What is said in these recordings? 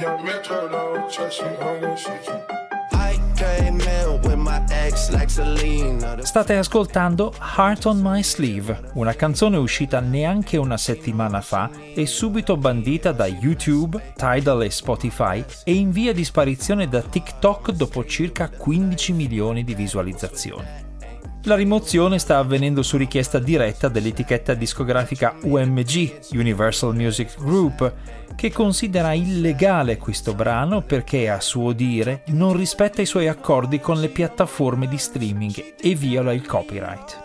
young metro, though. Trust shoot you. State ascoltando Heart on My Sleeve, una canzone uscita neanche una settimana fa e subito bandita da YouTube, Tidal e Spotify e in via di sparizione da TikTok dopo circa 15 milioni di visualizzazioni. La rimozione sta avvenendo su richiesta diretta dell'etichetta discografica UMG, Universal Music Group, che considera illegale questo brano perché, a suo dire, non rispetta i suoi accordi con le piattaforme di streaming e viola il copyright.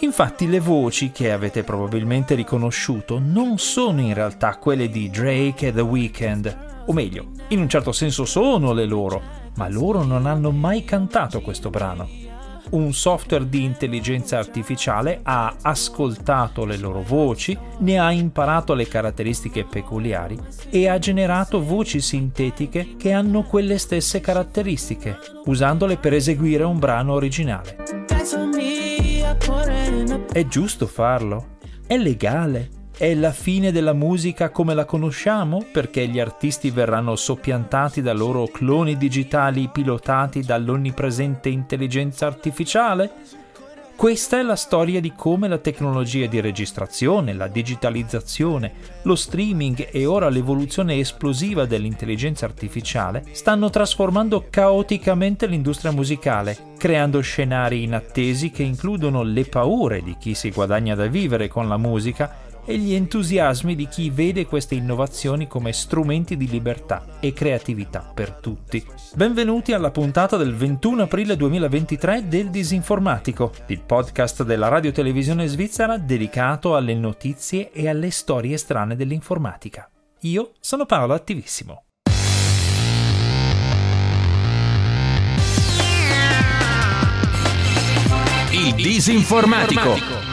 Infatti le voci che avete probabilmente riconosciuto non sono in realtà quelle di Drake e The Weeknd, o meglio, in un certo senso sono le loro, ma loro non hanno mai cantato questo brano. Un software di intelligenza artificiale ha ascoltato le loro voci, ne ha imparato le caratteristiche peculiari e ha generato voci sintetiche che hanno quelle stesse caratteristiche, usandole per eseguire un brano originale. È giusto farlo? È legale? È la fine della musica come la conosciamo perché gli artisti verranno soppiantati da loro cloni digitali pilotati dall'onnipresente intelligenza artificiale? Questa è la storia di come la tecnologia di registrazione, la digitalizzazione, lo streaming e ora l'evoluzione esplosiva dell'intelligenza artificiale stanno trasformando caoticamente l'industria musicale, creando scenari inattesi che includono le paure di chi si guadagna da vivere con la musica e gli entusiasmi di chi vede queste innovazioni come strumenti di libertà e creatività per tutti. Benvenuti alla puntata del 21 aprile 2023 del Disinformatico, il podcast della radio televisione svizzera dedicato alle notizie e alle storie strane dell'informatica. Io sono Paolo Attivissimo. Il Disinformatico.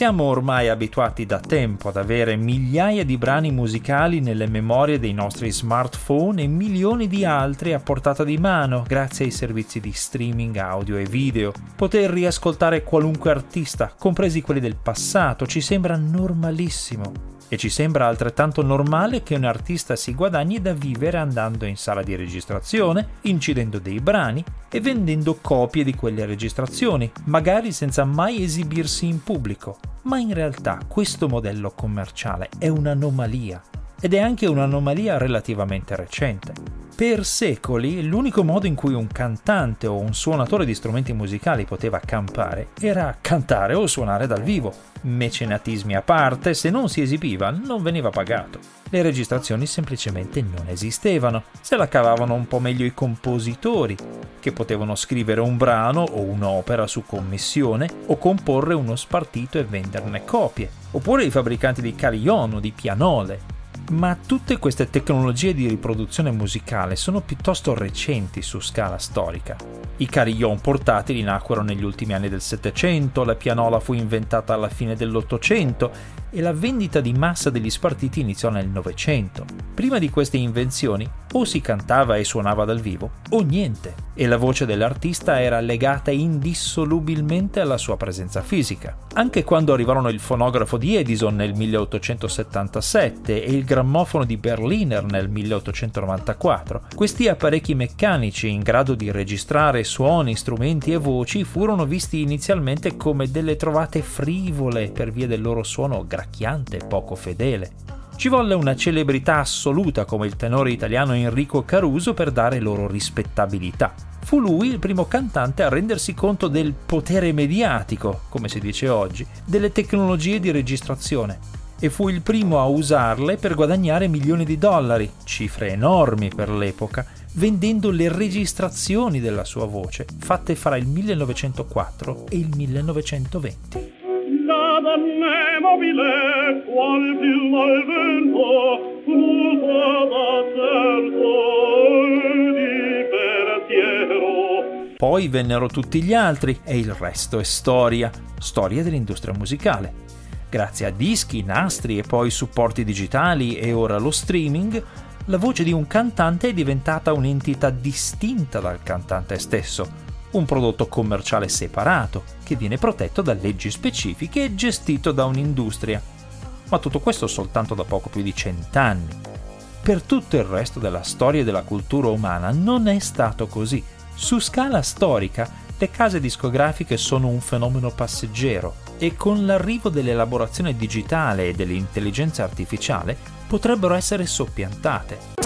Siamo ormai abituati da tempo ad avere migliaia di brani musicali nelle memorie dei nostri smartphone e milioni di altri a portata di mano grazie ai servizi di streaming audio e video. Poter riascoltare qualunque artista, compresi quelli del passato, ci sembra normalissimo e ci sembra altrettanto normale che un artista si guadagni da vivere andando in sala di registrazione, incidendo dei brani e vendendo copie di quelle registrazioni, magari senza mai esibirsi in pubblico. Ma in realtà questo modello commerciale è un'anomalia ed è anche un'anomalia relativamente recente. Per secoli l'unico modo in cui un cantante o un suonatore di strumenti musicali poteva campare era cantare o suonare dal vivo. Mecenatismi a parte, se non si esibiva non veniva pagato. Le registrazioni semplicemente non esistevano. Se la cavavano un po' meglio i compositori, che potevano scrivere un brano o un'opera su commissione o comporre uno spartito e venderne copie. Oppure i fabbricanti di carillon o di pianole, ma tutte queste tecnologie di riproduzione musicale sono piuttosto recenti su scala storica. I carillon portatili nacquero negli ultimi anni del Settecento, la pianola fu inventata alla fine dell'Ottocento e la vendita di massa degli spartiti iniziò nel Novecento. Prima di queste invenzioni o si cantava e suonava dal vivo o niente, e la voce dell'artista era legata indissolubilmente alla sua presenza fisica. Anche quando arrivarono il fonografo di Edison nel 1877 e il grammofono di Berliner nel 1894, questi apparecchi meccanici in grado di registrare suoni, strumenti e voci furono visti inizialmente come delle trovate frivole per via del loro suono gracchiante e poco fedele. Ci volle una celebrità assoluta come il tenore italiano Enrico Caruso per dare loro rispettabilità. Fu lui il primo cantante a rendersi conto del potere mediatico, come si dice oggi, delle tecnologie di registrazione e fu il primo a usarle per guadagnare milioni di dollari, cifre enormi per l'epoca, vendendo le registrazioni della sua voce fatte fra il 1904 e il 1920 danne mobile qual più al vento muta da di pensiero poi vennero tutti gli altri e il resto è storia, storia dell'industria musicale. Grazie a dischi, nastri e poi supporti digitali e ora lo streaming, la voce di un cantante è diventata un'entità distinta dal cantante stesso, un prodotto commerciale separato, che viene protetto da leggi specifiche e gestito da un'industria. Ma tutto questo soltanto da poco più di cent'anni. Per tutto il resto della storia e della cultura umana non è stato così. Su scala storica, le case discografiche sono un fenomeno passeggero e con l'arrivo dell'elaborazione digitale e dell'intelligenza artificiale potrebbero essere soppiantate.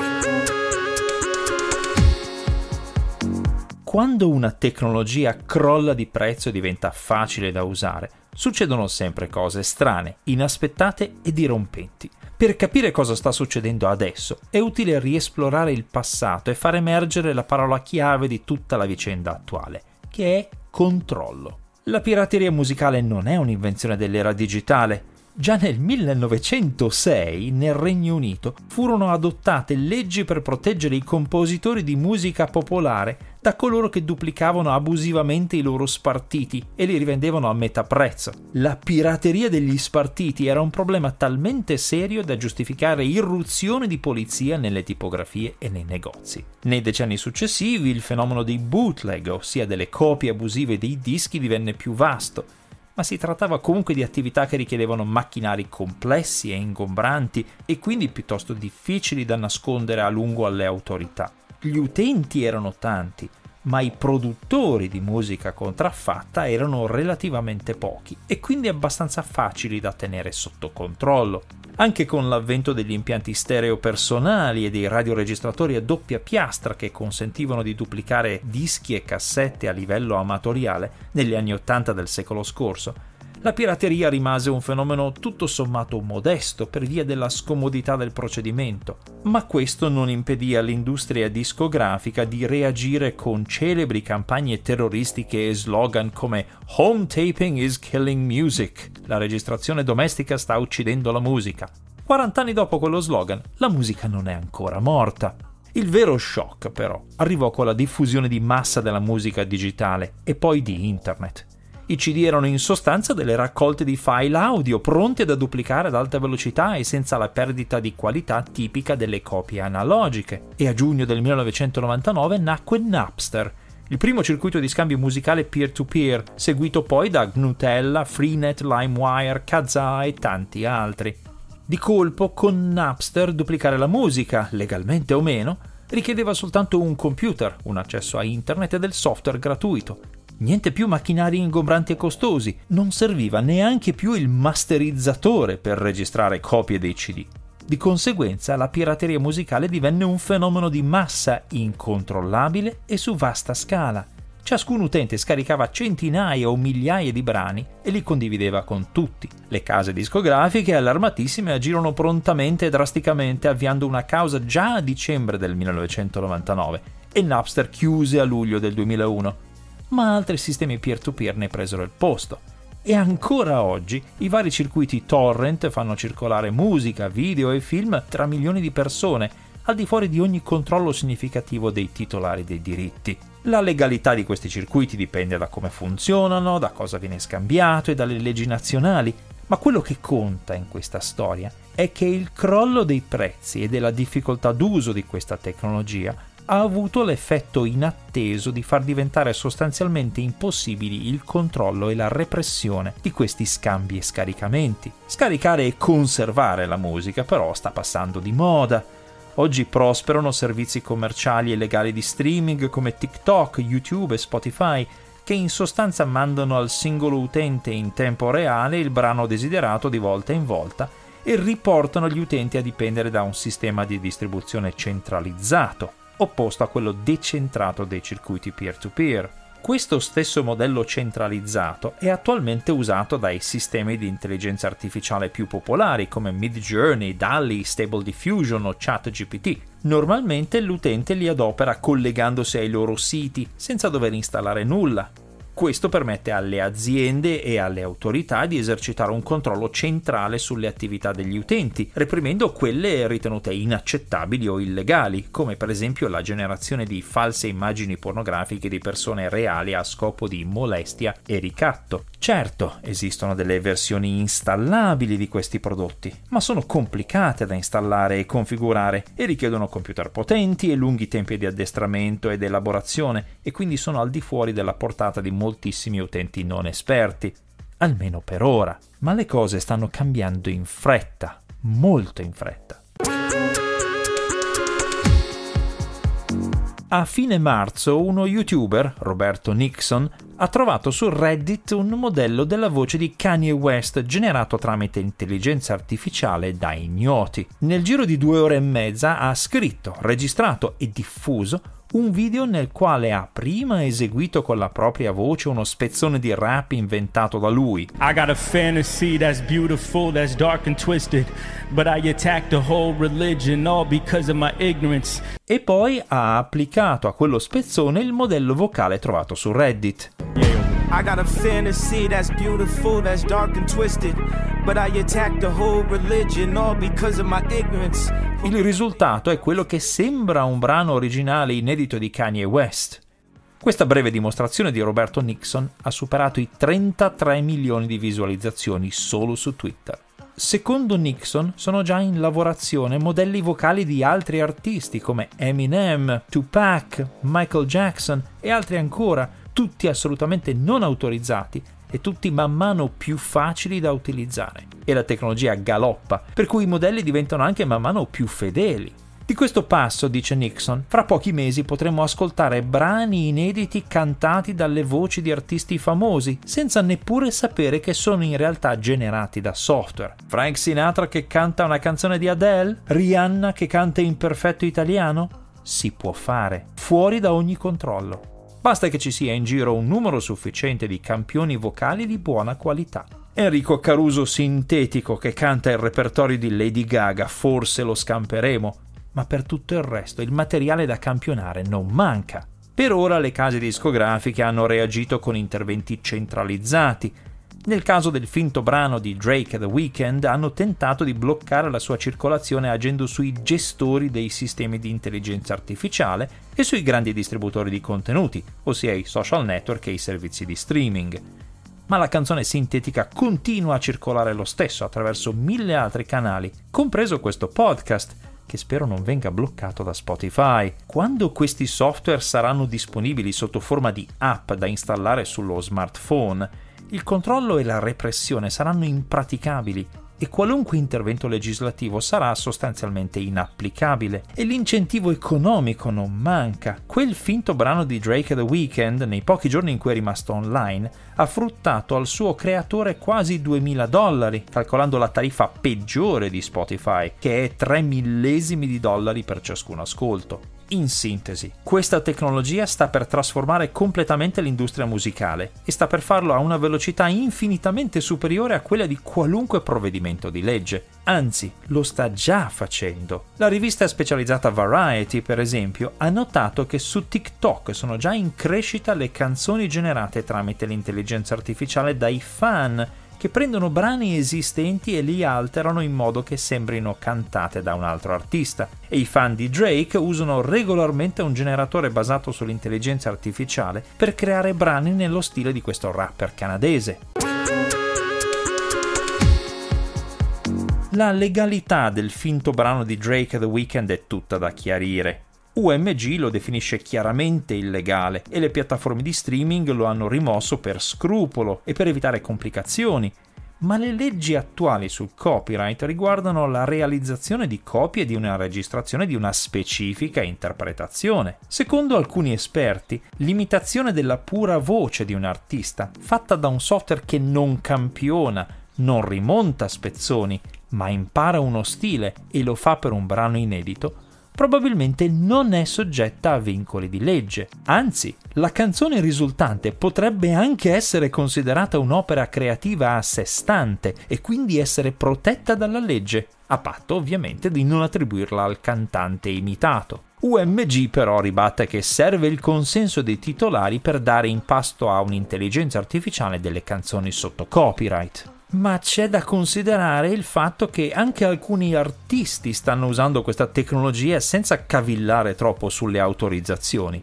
Quando una tecnologia crolla di prezzo e diventa facile da usare, succedono sempre cose strane, inaspettate e dirompenti. Per capire cosa sta succedendo adesso è utile riesplorare il passato e far emergere la parola chiave di tutta la vicenda attuale, che è controllo. La pirateria musicale non è un'invenzione dell'era digitale, Già nel 1906 nel Regno Unito furono adottate leggi per proteggere i compositori di musica popolare da coloro che duplicavano abusivamente i loro spartiti e li rivendevano a metà prezzo. La pirateria degli spartiti era un problema talmente serio da giustificare irruzioni di polizia nelle tipografie e nei negozi. Nei decenni successivi il fenomeno dei bootleg, ossia delle copie abusive dei dischi, divenne più vasto ma si trattava comunque di attività che richiedevano macchinari complessi e ingombranti e quindi piuttosto difficili da nascondere a lungo alle autorità. Gli utenti erano tanti, ma i produttori di musica contraffatta erano relativamente pochi e quindi abbastanza facili da tenere sotto controllo. Anche con l'avvento degli impianti stereo personali e dei radioregistratori a doppia piastra che consentivano di duplicare dischi e cassette a livello amatoriale negli anni Ottanta del secolo scorso, la pirateria rimase un fenomeno tutto sommato modesto per via della scomodità del procedimento, ma questo non impedì all'industria discografica di reagire con celebri campagne terroristiche e slogan come Home taping is killing music, la registrazione domestica sta uccidendo la musica. 40 anni dopo quello slogan, la musica non è ancora morta. Il vero shock, però, arrivò con la diffusione di massa della musica digitale e poi di Internet. I CD erano in sostanza delle raccolte di file audio pronti da duplicare ad alta velocità e senza la perdita di qualità tipica delle copie analogiche. E a giugno del 1999 nacque Napster, il primo circuito di scambio musicale peer-to-peer, seguito poi da Gnutella, Freenet, LimeWire, Kazaa e tanti altri. Di colpo, con Napster, duplicare la musica, legalmente o meno, richiedeva soltanto un computer, un accesso a internet e del software gratuito. Niente più macchinari ingombranti e costosi, non serviva neanche più il masterizzatore per registrare copie dei CD. Di conseguenza la pirateria musicale divenne un fenomeno di massa incontrollabile e su vasta scala. Ciascun utente scaricava centinaia o migliaia di brani e li condivideva con tutti. Le case discografiche allarmatissime agirono prontamente e drasticamente avviando una causa già a dicembre del 1999 e Napster chiuse a luglio del 2001 ma altri sistemi peer-to-peer ne presero il posto. E ancora oggi i vari circuiti torrent fanno circolare musica, video e film tra milioni di persone, al di fuori di ogni controllo significativo dei titolari dei diritti. La legalità di questi circuiti dipende da come funzionano, da cosa viene scambiato e dalle leggi nazionali, ma quello che conta in questa storia è che il crollo dei prezzi e della difficoltà d'uso di questa tecnologia ha avuto l'effetto inatteso di far diventare sostanzialmente impossibili il controllo e la repressione di questi scambi e scaricamenti. Scaricare e conservare la musica però sta passando di moda. Oggi prosperano servizi commerciali e legali di streaming come TikTok, YouTube e Spotify, che in sostanza mandano al singolo utente in tempo reale il brano desiderato di volta in volta e riportano gli utenti a dipendere da un sistema di distribuzione centralizzato opposto a quello decentrato dei circuiti peer-to-peer. Questo stesso modello centralizzato è attualmente usato dai sistemi di intelligenza artificiale più popolari come Midjourney, DALI, Stable Diffusion o ChatGPT. Normalmente l'utente li adopera collegandosi ai loro siti senza dover installare nulla, questo permette alle aziende e alle autorità di esercitare un controllo centrale sulle attività degli utenti, reprimendo quelle ritenute inaccettabili o illegali, come per esempio la generazione di false immagini pornografiche di persone reali a scopo di molestia e ricatto. Certo, esistono delle versioni installabili di questi prodotti, ma sono complicate da installare e configurare e richiedono computer potenti e lunghi tempi di addestramento ed elaborazione e quindi sono al di fuori della portata di moltissimi utenti non esperti, almeno per ora. Ma le cose stanno cambiando in fretta, molto in fretta. A fine marzo uno youtuber, Roberto Nixon, ha trovato su Reddit un modello della voce di Kanye West generato tramite intelligenza artificiale da ignoti. Nel giro di due ore e mezza ha scritto, registrato e diffuso un video nel quale ha prima eseguito con la propria voce uno spezzone di rap inventato da lui. I got a fantasy that's beautiful, that's dark and twisted, but I attack the whole religion all because of my ignorance. E poi ha applicato a quello spezzone il modello vocale trovato su Reddit. I got a fantasy that's beautiful, that's dark and twisted, but I attack the whole religion all because of my ignorance. Il risultato è quello che sembra un brano originale inedito di Kanye West. Questa breve dimostrazione di Roberto Nixon ha superato i 33 milioni di visualizzazioni solo su Twitter. Secondo Nixon sono già in lavorazione modelli vocali di altri artisti come Eminem, Tupac, Michael Jackson e altri ancora, tutti assolutamente non autorizzati e tutti man mano più facili da utilizzare. E la tecnologia galoppa, per cui i modelli diventano anche man mano più fedeli. Di questo passo, dice Nixon, fra pochi mesi potremo ascoltare brani inediti cantati dalle voci di artisti famosi, senza neppure sapere che sono in realtà generati da software. Frank Sinatra che canta una canzone di Adele? Rihanna che canta in perfetto italiano? Si può fare, fuori da ogni controllo. Basta che ci sia in giro un numero sufficiente di campioni vocali di buona qualità. Enrico Caruso sintetico che canta il repertorio di Lady Gaga, forse lo scamperemo, ma per tutto il resto il materiale da campionare non manca. Per ora le case discografiche hanno reagito con interventi centralizzati, nel caso del finto brano di Drake The Weeknd hanno tentato di bloccare la sua circolazione agendo sui gestori dei sistemi di intelligenza artificiale e sui grandi distributori di contenuti, ossia i social network e i servizi di streaming. Ma la canzone sintetica continua a circolare lo stesso attraverso mille altri canali, compreso questo podcast, che spero non venga bloccato da Spotify. Quando questi software saranno disponibili sotto forma di app da installare sullo smartphone, il controllo e la repressione saranno impraticabili e qualunque intervento legislativo sarà sostanzialmente inapplicabile e l'incentivo economico non manca. Quel finto brano di Drake The Weeknd, nei pochi giorni in cui è rimasto online, ha fruttato al suo creatore quasi 2000 dollari, calcolando la tariffa peggiore di Spotify, che è 3 millesimi di dollari per ciascun ascolto. In sintesi, questa tecnologia sta per trasformare completamente l'industria musicale e sta per farlo a una velocità infinitamente superiore a quella di qualunque provvedimento di legge. Anzi, lo sta già facendo. La rivista specializzata Variety, per esempio, ha notato che su TikTok sono già in crescita le canzoni generate tramite l'intelligenza artificiale dai fan che prendono brani esistenti e li alterano in modo che sembrino cantate da un altro artista. E i fan di Drake usano regolarmente un generatore basato sull'intelligenza artificiale per creare brani nello stile di questo rapper canadese. La legalità del finto brano di Drake The Weeknd è tutta da chiarire. UMG lo definisce chiaramente illegale e le piattaforme di streaming lo hanno rimosso per scrupolo e per evitare complicazioni. Ma le leggi attuali sul copyright riguardano la realizzazione di copie di una registrazione di una specifica interpretazione. Secondo alcuni esperti, l'imitazione della pura voce di un artista, fatta da un software che non campiona, non rimonta spezzoni, ma impara uno stile e lo fa per un brano inedito, probabilmente non è soggetta a vincoli di legge. Anzi, la canzone risultante potrebbe anche essere considerata un'opera creativa a sé stante e quindi essere protetta dalla legge, a patto ovviamente di non attribuirla al cantante imitato. UMG però ribatte che serve il consenso dei titolari per dare in pasto a un'intelligenza artificiale delle canzoni sotto copyright ma c'è da considerare il fatto che anche alcuni artisti stanno usando questa tecnologia senza cavillare troppo sulle autorizzazioni.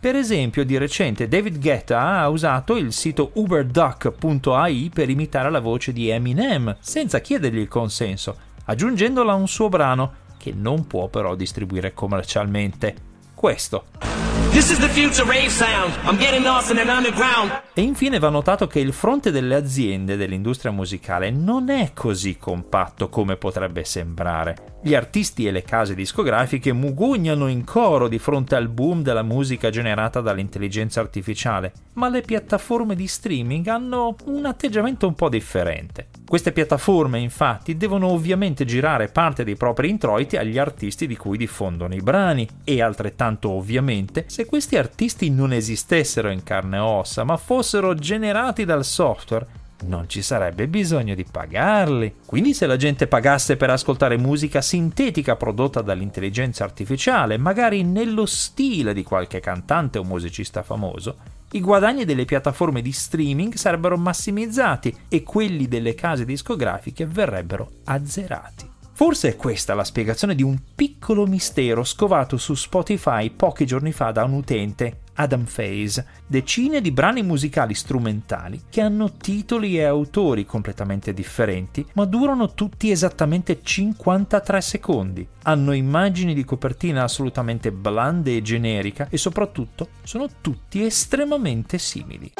Per esempio, di recente David Guetta ha usato il sito uberduck.ai per imitare la voce di Eminem, senza chiedergli il consenso, aggiungendola a un suo brano, che non può però distribuire commercialmente. Questo. E infine va notato che il fronte delle aziende dell'industria musicale non è così compatto come potrebbe sembrare. Gli artisti e le case discografiche mugugnano in coro di fronte al boom della musica generata dall'intelligenza artificiale, ma le piattaforme di streaming hanno un atteggiamento un po' differente. Queste piattaforme infatti devono ovviamente girare parte dei propri introiti agli artisti di cui diffondono i brani e altrettanto ovviamente se questi artisti non esistessero in carne e ossa ma fossero generati dal software non ci sarebbe bisogno di pagarli. Quindi se la gente pagasse per ascoltare musica sintetica prodotta dall'intelligenza artificiale, magari nello stile di qualche cantante o musicista famoso, i guadagni delle piattaforme di streaming sarebbero massimizzati e quelli delle case discografiche verrebbero azzerati. Forse è questa la spiegazione di un piccolo mistero scovato su Spotify pochi giorni fa da un utente, Adam Phase, decine di brani musicali strumentali che hanno titoli e autori completamente differenti, ma durano tutti esattamente 53 secondi. Hanno immagini di copertina assolutamente blande e generica e soprattutto sono tutti estremamente simili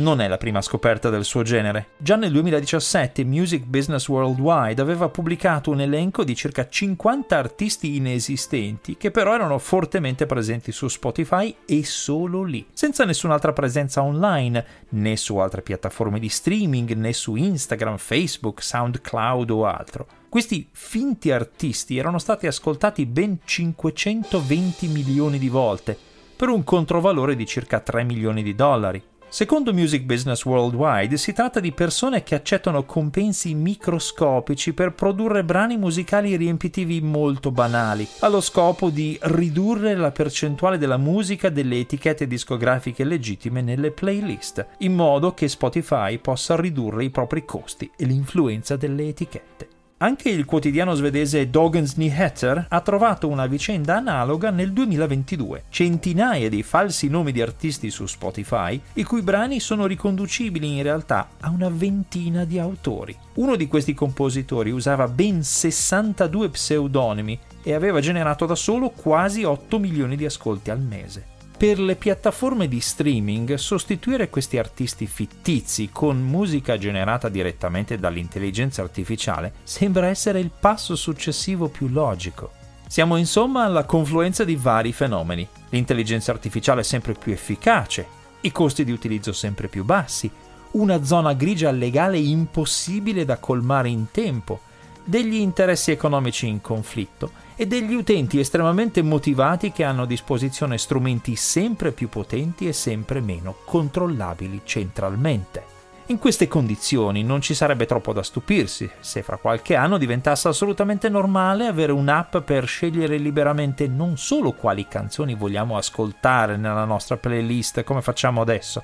non è la prima scoperta del suo genere. Già nel 2017 Music Business Worldwide aveva pubblicato un elenco di circa 50 artisti inesistenti che però erano fortemente presenti su Spotify e solo lì, senza nessun'altra presenza online, né su altre piattaforme di streaming, né su Instagram, Facebook, SoundCloud o altro. Questi finti artisti erano stati ascoltati ben 520 milioni di volte, per un controvalore di circa 3 milioni di dollari. Secondo Music Business Worldwide si tratta di persone che accettano compensi microscopici per produrre brani musicali riempitivi molto banali, allo scopo di ridurre la percentuale della musica delle etichette discografiche legittime nelle playlist, in modo che Spotify possa ridurre i propri costi e l'influenza delle etichette. Anche il quotidiano svedese Dagens Nyheter ha trovato una vicenda analoga nel 2022. Centinaia di falsi nomi di artisti su Spotify, i cui brani sono riconducibili in realtà a una ventina di autori. Uno di questi compositori usava ben 62 pseudonimi e aveva generato da solo quasi 8 milioni di ascolti al mese per le piattaforme di streaming sostituire questi artisti fittizi con musica generata direttamente dall'intelligenza artificiale sembra essere il passo successivo più logico. Siamo insomma alla confluenza di vari fenomeni. L'intelligenza artificiale sempre più efficace, i costi di utilizzo sempre più bassi, una zona grigia legale impossibile da colmare in tempo, degli interessi economici in conflitto e degli utenti estremamente motivati che hanno a disposizione strumenti sempre più potenti e sempre meno controllabili centralmente. In queste condizioni non ci sarebbe troppo da stupirsi se fra qualche anno diventasse assolutamente normale avere un'app per scegliere liberamente non solo quali canzoni vogliamo ascoltare nella nostra playlist come facciamo adesso,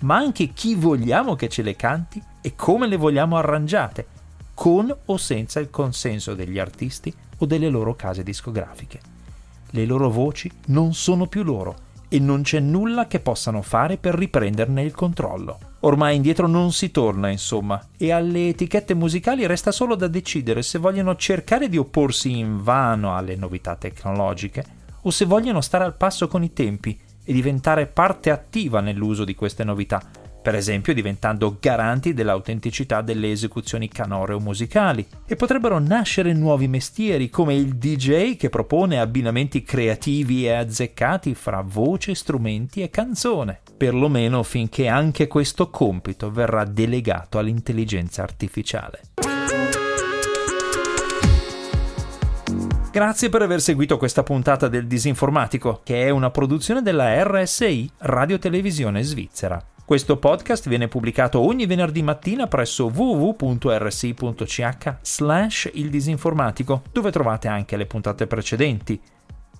ma anche chi vogliamo che ce le canti e come le vogliamo arrangiate, con o senza il consenso degli artisti o delle loro case discografiche. Le loro voci non sono più loro e non c'è nulla che possano fare per riprenderne il controllo. Ormai indietro non si torna, insomma, e alle etichette musicali resta solo da decidere se vogliono cercare di opporsi in vano alle novità tecnologiche o se vogliono stare al passo con i tempi e diventare parte attiva nell'uso di queste novità, per esempio diventando garanti dell'autenticità delle esecuzioni canore musicali. E potrebbero nascere nuovi mestieri come il DJ che propone abbinamenti creativi e azzeccati fra voce, strumenti e canzone, perlomeno finché anche questo compito verrà delegato all'intelligenza artificiale. Grazie per aver seguito questa puntata del Disinformatico, che è una produzione della RSI Radio Televisione Svizzera. Questo podcast viene pubblicato ogni venerdì mattina presso www.rsi.ch slash il disinformatico, dove trovate anche le puntate precedenti.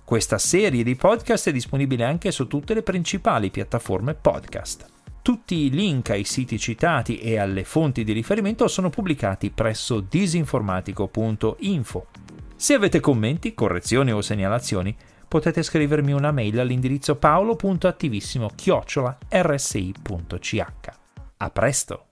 Questa serie di podcast è disponibile anche su tutte le principali piattaforme podcast. Tutti i link ai siti citati e alle fonti di riferimento sono pubblicati presso disinformatico.info. Se avete commenti, correzioni o segnalazioni, potete scrivermi una mail all'indirizzo paolo.attivissimo-rsi.ch. A presto!